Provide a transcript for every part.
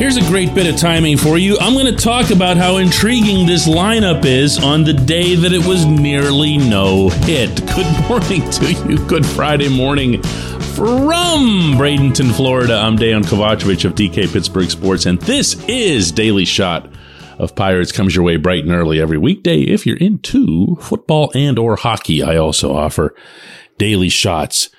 Here's a great bit of timing for you. I'm going to talk about how intriguing this lineup is on the day that it was nearly no hit. Good morning to you. Good Friday morning from Bradenton, Florida. I'm Dejan Kovacevic of DK Pittsburgh Sports, and this is Daily Shot of Pirates comes your way bright and early every weekday. If you're into football and or hockey, I also offer daily shots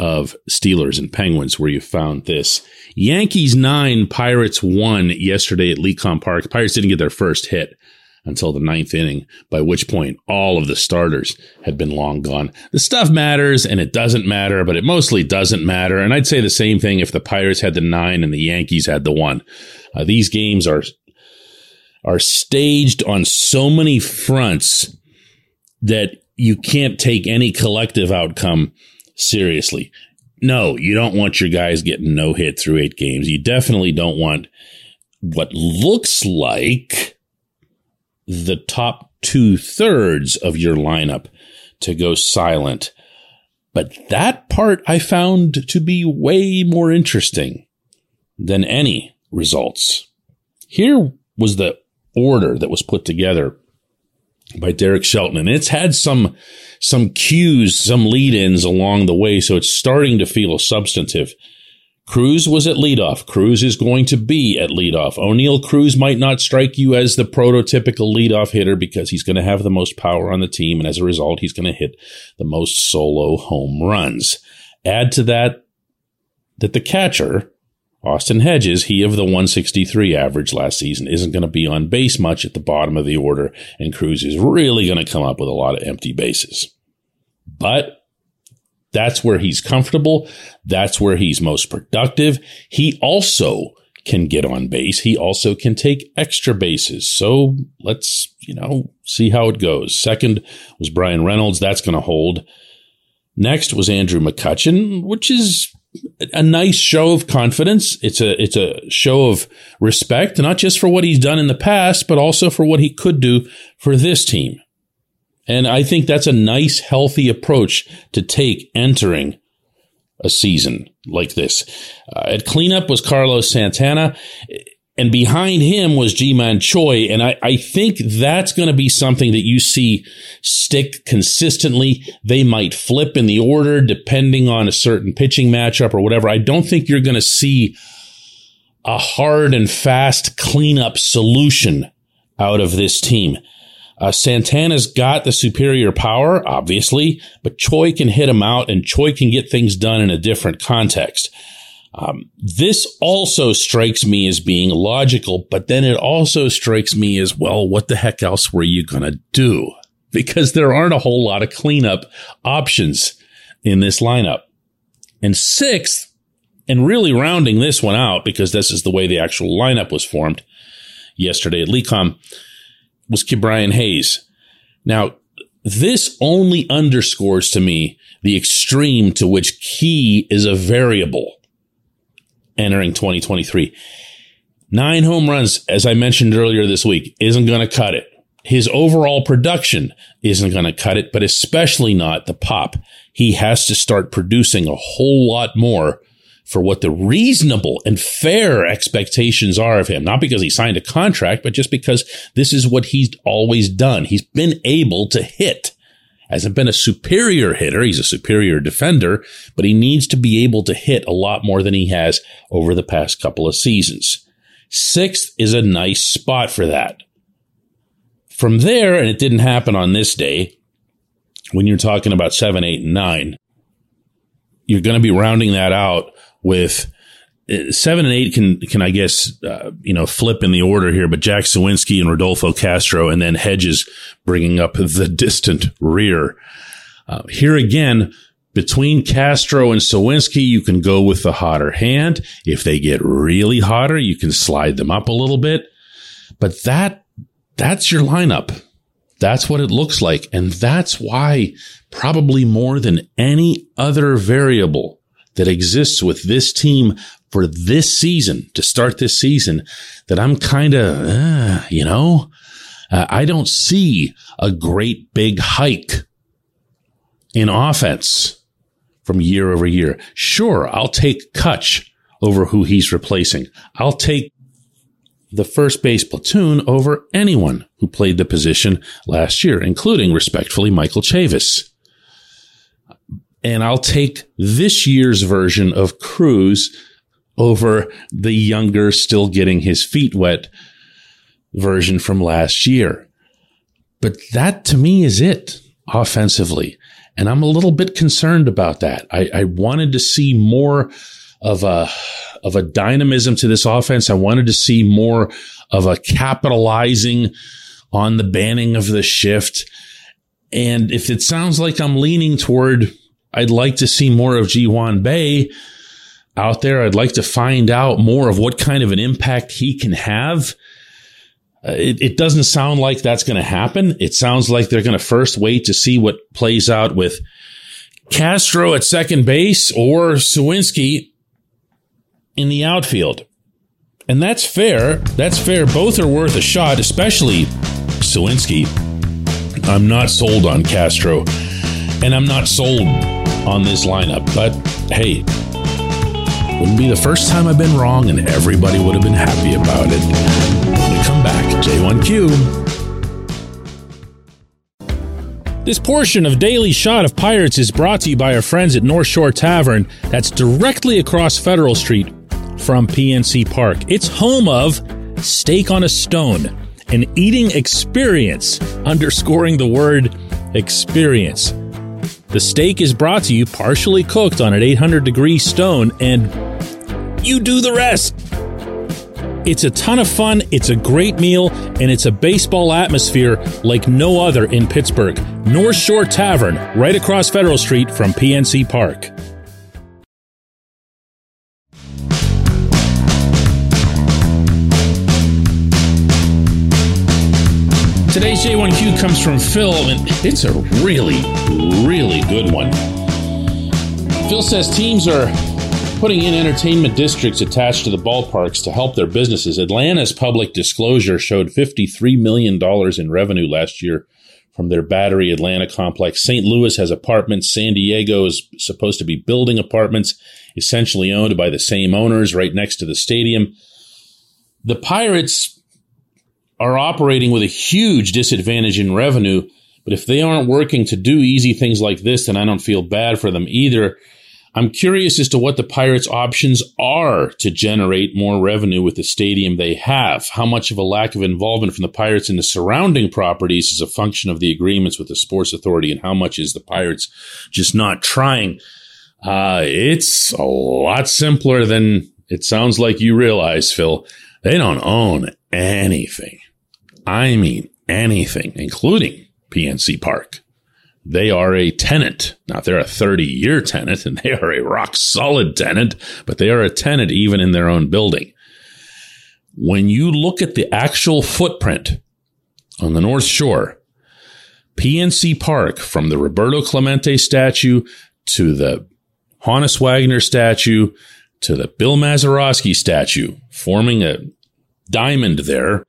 of Steelers and Penguins where you found this. Yankees nine, Pirates one yesterday at Lecom Park. Pirates didn't get their first hit until the ninth inning, by which point all of the starters had been long gone. The stuff matters and it doesn't matter, but it mostly doesn't matter. And I'd say the same thing if the Pirates had the nine and the Yankees had the one. Uh, these games are are staged on so many fronts that you can't take any collective outcome seriously. No, you don't want your guys getting no hit through eight games. You definitely don't want what looks like the top two thirds of your lineup to go silent. But that part I found to be way more interesting than any results. Here was the order that was put together by Derek Shelton. And it's had some, some cues, some lead ins along the way. So it's starting to feel substantive. Cruz was at leadoff. Cruz is going to be at leadoff. Oneil Cruz might not strike you as the prototypical leadoff hitter because he's going to have the most power on the team. And as a result, he's going to hit the most solo home runs. Add to that that the catcher, Austin Hedges, he of the 163 average last season, isn't going to be on base much at the bottom of the order, and Cruz is really going to come up with a lot of empty bases. But that's where he's comfortable. That's where he's most productive. He also can get on base. He also can take extra bases. So let's, you know, see how it goes. Second was Bryan Reynolds. That's going to hold. Next was Andrew McCutchen, which is a nice show of confidence. It's a it's a show of respect, not just for what he's done in the past, but also for what he could do for this team. And I think that's a nice, healthy approach to take entering a season like this. Uh, at cleanup was Carlos Santana. And behind him was Ji-Man Choi. And I, I think that's going to be something that you see stick consistently. They might flip in the order depending on a certain pitching matchup or whatever. I don't think you're going to see a hard and fast cleanup solution out of this team. Uh, Santana's got the superior power, obviously, but Choi can hit him out and Choi can get things done in a different context. Um, this also strikes me as being logical, but then it also strikes me as well, what the heck else were you going to do? Because there aren't a whole lot of cleanup options in this lineup. And sixth, and really rounding this one out because this is the way the actual lineup was formed yesterday at Lecom was Ke'Bryan Hayes. Now, this only underscores to me the extreme to which key is a variable entering 2023. Nine home runs, as I mentioned earlier this week, isn't going to cut it. His overall production isn't going to cut it, but especially not the pop. He has to start producing a whole lot more for what the reasonable and fair expectations are of him. Not because he signed a contract, but just because this is what he's always done. He's been able to hit hasn't been a superior hitter. He's a superior defender, but he needs to be able to hit a lot more than he has over the past couple of seasons. Sixth is a nice spot for that. From there, and it didn't happen on this day, when you're talking about seven, eight, and nine, you're going to be rounding that out with seven and eight can can I guess uh, you know flip in the order here, but Jack Suwinski and Rodolfo Castro, and then Hedges bringing up the distant rear. Uh, here again, between Castro and Suwinski, you can go with the hotter hand. If they get really hotter, you can slide them up a little bit. But that that's your lineup. That's what it looks like, and that's why probably more than any other variable that exists with this team for this season to start this season that I'm kind of, uh, you know, uh, I don't see a great big hike in offense from year over year. Sure, I'll take Kutch over who he's replacing. I'll take the first base platoon over anyone who played the position last year, including respectfully Michael Chavis. And I'll take this year's version of Cruz over the younger, still getting his feet wet version from last year. But that to me is it offensively. And I'm a little bit concerned about that. I, I wanted to see more of a, of a dynamism to this offense. I wanted to see more of a capitalizing on the banning of the shift. And if it sounds like I'm leaning toward, I'd like to see more of Ji-hwan Bae out there. I'd like to find out more of what kind of an impact he can have. Uh, it, it, doesn't sound like that's going to happen. It sounds like they're going to first wait to see what plays out with Castro at second base or Suwinski in the outfield. And that's fair. That's fair. Both are worth a shot, especially Suwinski. I'm not sold on Castro, and I'm not sold on this lineup. But hey, wouldn't be the first time I've been wrong, and everybody would have been happy about it. When we come back, J1Q. This portion of Daily Shot of Pirates is brought to you by our friends at North Shore Tavern, that's directly across Federal Street from PNC Park. It's home of Steak on a Stone, an eating experience, underscoring the word experience. The steak is brought to you partially cooked on an 800 degree stone, and you do the rest. It's a ton of fun, it's a great meal, and it's a baseball atmosphere like no other in Pittsburgh. North Shore Tavern, right across Federal Street from PNC Park. Today's J1Q comes from Phil, and it's a really, really good one. Phil says teams are putting in entertainment districts attached to the ballparks to help their businesses. Atlanta's public disclosure showed $53 million in revenue last year from their Battery Atlanta complex. St. Louis has apartments. San Diego is supposed to be building apartments, essentially owned by the same owners right next to the stadium. The Pirates are operating with a huge disadvantage in revenue. But if they aren't working to do easy things like this, then I don't feel bad for them either. I'm curious as to what the Pirates' options are to generate more revenue with the stadium they have. How much of a lack of involvement from the Pirates in the surrounding properties is a function of the agreements with the Sports Authority, and how much is the Pirates just not trying? Uh, it's a lot simpler than it sounds like you realize, Phil. They don't own anything. I mean anything, including PNC Park. They are a tenant. Now they're a 30 year tenant and they are a rock solid tenant, but they are a tenant even in their own building. When you look at the actual footprint on the North Shore, PNC Park, from the Roberto Clemente statue to the Honus Wagner statue to the Bill Mazeroski statue, forming a diamond there,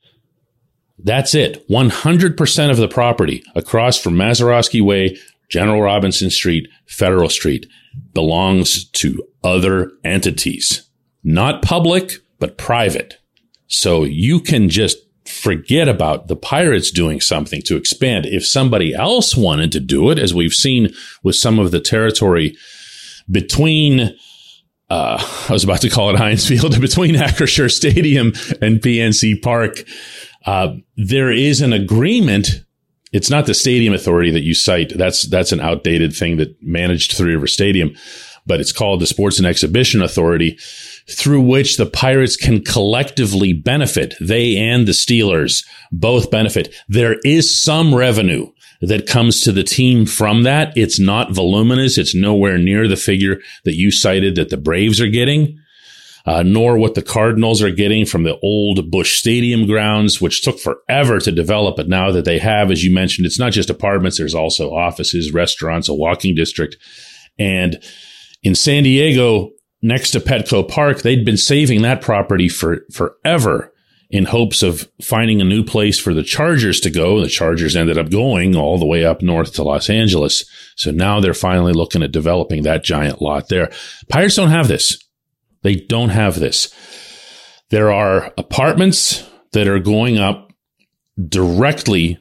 that's it. 100% of the property across from Mazeroski Way, General Robinson Street, Federal Street belongs to other entities, not public, but private. So you can just forget about the pirates doing something to expand. If somebody else wanted to do it, as we've seen with some of the territory between uh, I was about to call it Heinz Field, between Acrisure Stadium and PNC Park. Uh, there is an agreement. It's not the stadium authority that you cite. That's that's an outdated thing that managed Three River Stadium, but it's called the Sports and Exhibition Authority, through which the Pirates can collectively benefit. They and the Steelers both benefit. There is some revenue that comes to the team from that. It's not voluminous. It's nowhere near the figure that you cited that the Braves are getting uh, nor what the Cardinals are getting from the old Busch Stadium grounds, which took forever to develop. But now that they have, as you mentioned, it's not just apartments. There's also offices, restaurants, a walking district. And in San Diego, next to Petco Park, they'd been saving that property for forever in hopes of finding a new place for the Chargers to go. The Chargers ended up going all the way up north to Los Angeles. So now they're finally looking at developing that giant lot there. Pirates don't have this. They don't have this. There are apartments that are going up directly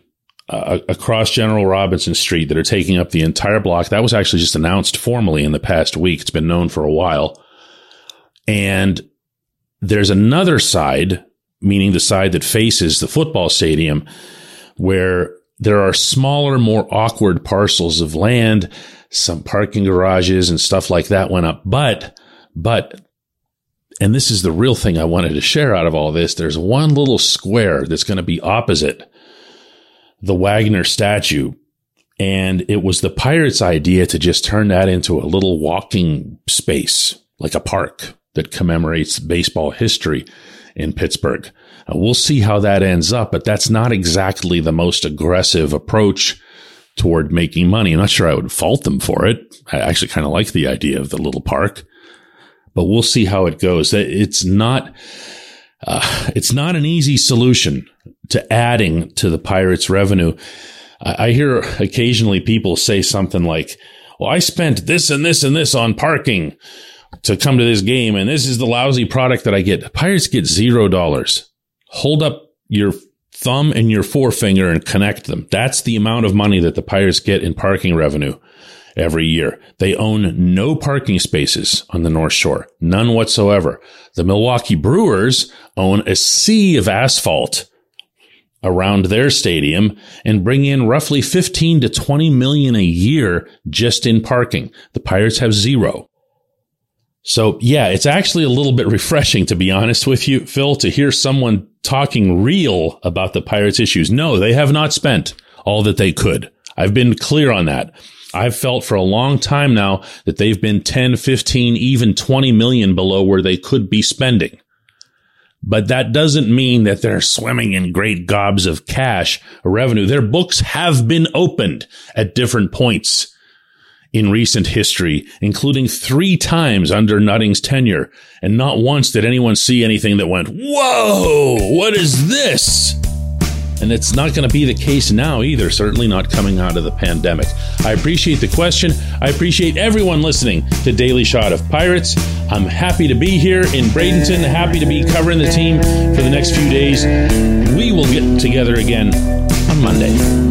uh, across General Robinson Street that are taking up the entire block. That was actually just announced formally in the past week. It's been known for a while. And there's another side, meaning the side that faces the football stadium, where there are smaller, more awkward parcels of land, some parking garages and stuff like that went up. But, but, and this is the real thing I wanted to share out of all this. There's one little square that's going to be opposite the Wagner statue. And it was the Pirates' idea to just turn that into a little walking space, like a park that commemorates baseball history in Pittsburgh. Uh, we'll see how that ends up, but that's not exactly the most aggressive approach toward making money. I'm not sure I would fault them for it. I actually kind of like the idea of the little park, but we'll see how it goes. It's not, uh, it's not an easy solution to adding to the Pirates revenue. I, I hear occasionally people say something like, well, I spent this and this and this on parking to come to this game, and this is the lousy product that I get. Pirates get zero dollars. Hold up your thumb and your forefinger and connect them. That's the amount of money that the Pirates get in parking revenue every year. They own no parking spaces on the North Shore, none whatsoever. The Milwaukee Brewers own a sea of asphalt around their stadium and bring in roughly 15 to 20 million a year just in parking. The Pirates have zero. So yeah, it's actually a little bit refreshing to be honest with you, Phil, to hear someone talking real about the Pirates issues. No, they have not spent all that they could. I've been clear on that. I've felt for a long time now that they've been 10, 15, even 20 million below where they could be spending. But that doesn't mean that they're swimming in great gobs of cash or revenue. Their books have been opened at different points in recent history, including three times under Nutting's tenure. And not once did anyone see anything that went, whoa, what is this? And it's not going to be the case now either, certainly not coming out of the pandemic. I appreciate the question. I appreciate everyone listening to Daily Shot of Pirates. I'm happy to be here in Bradenton, happy to be covering the team for the next few days. We will get together again on Monday.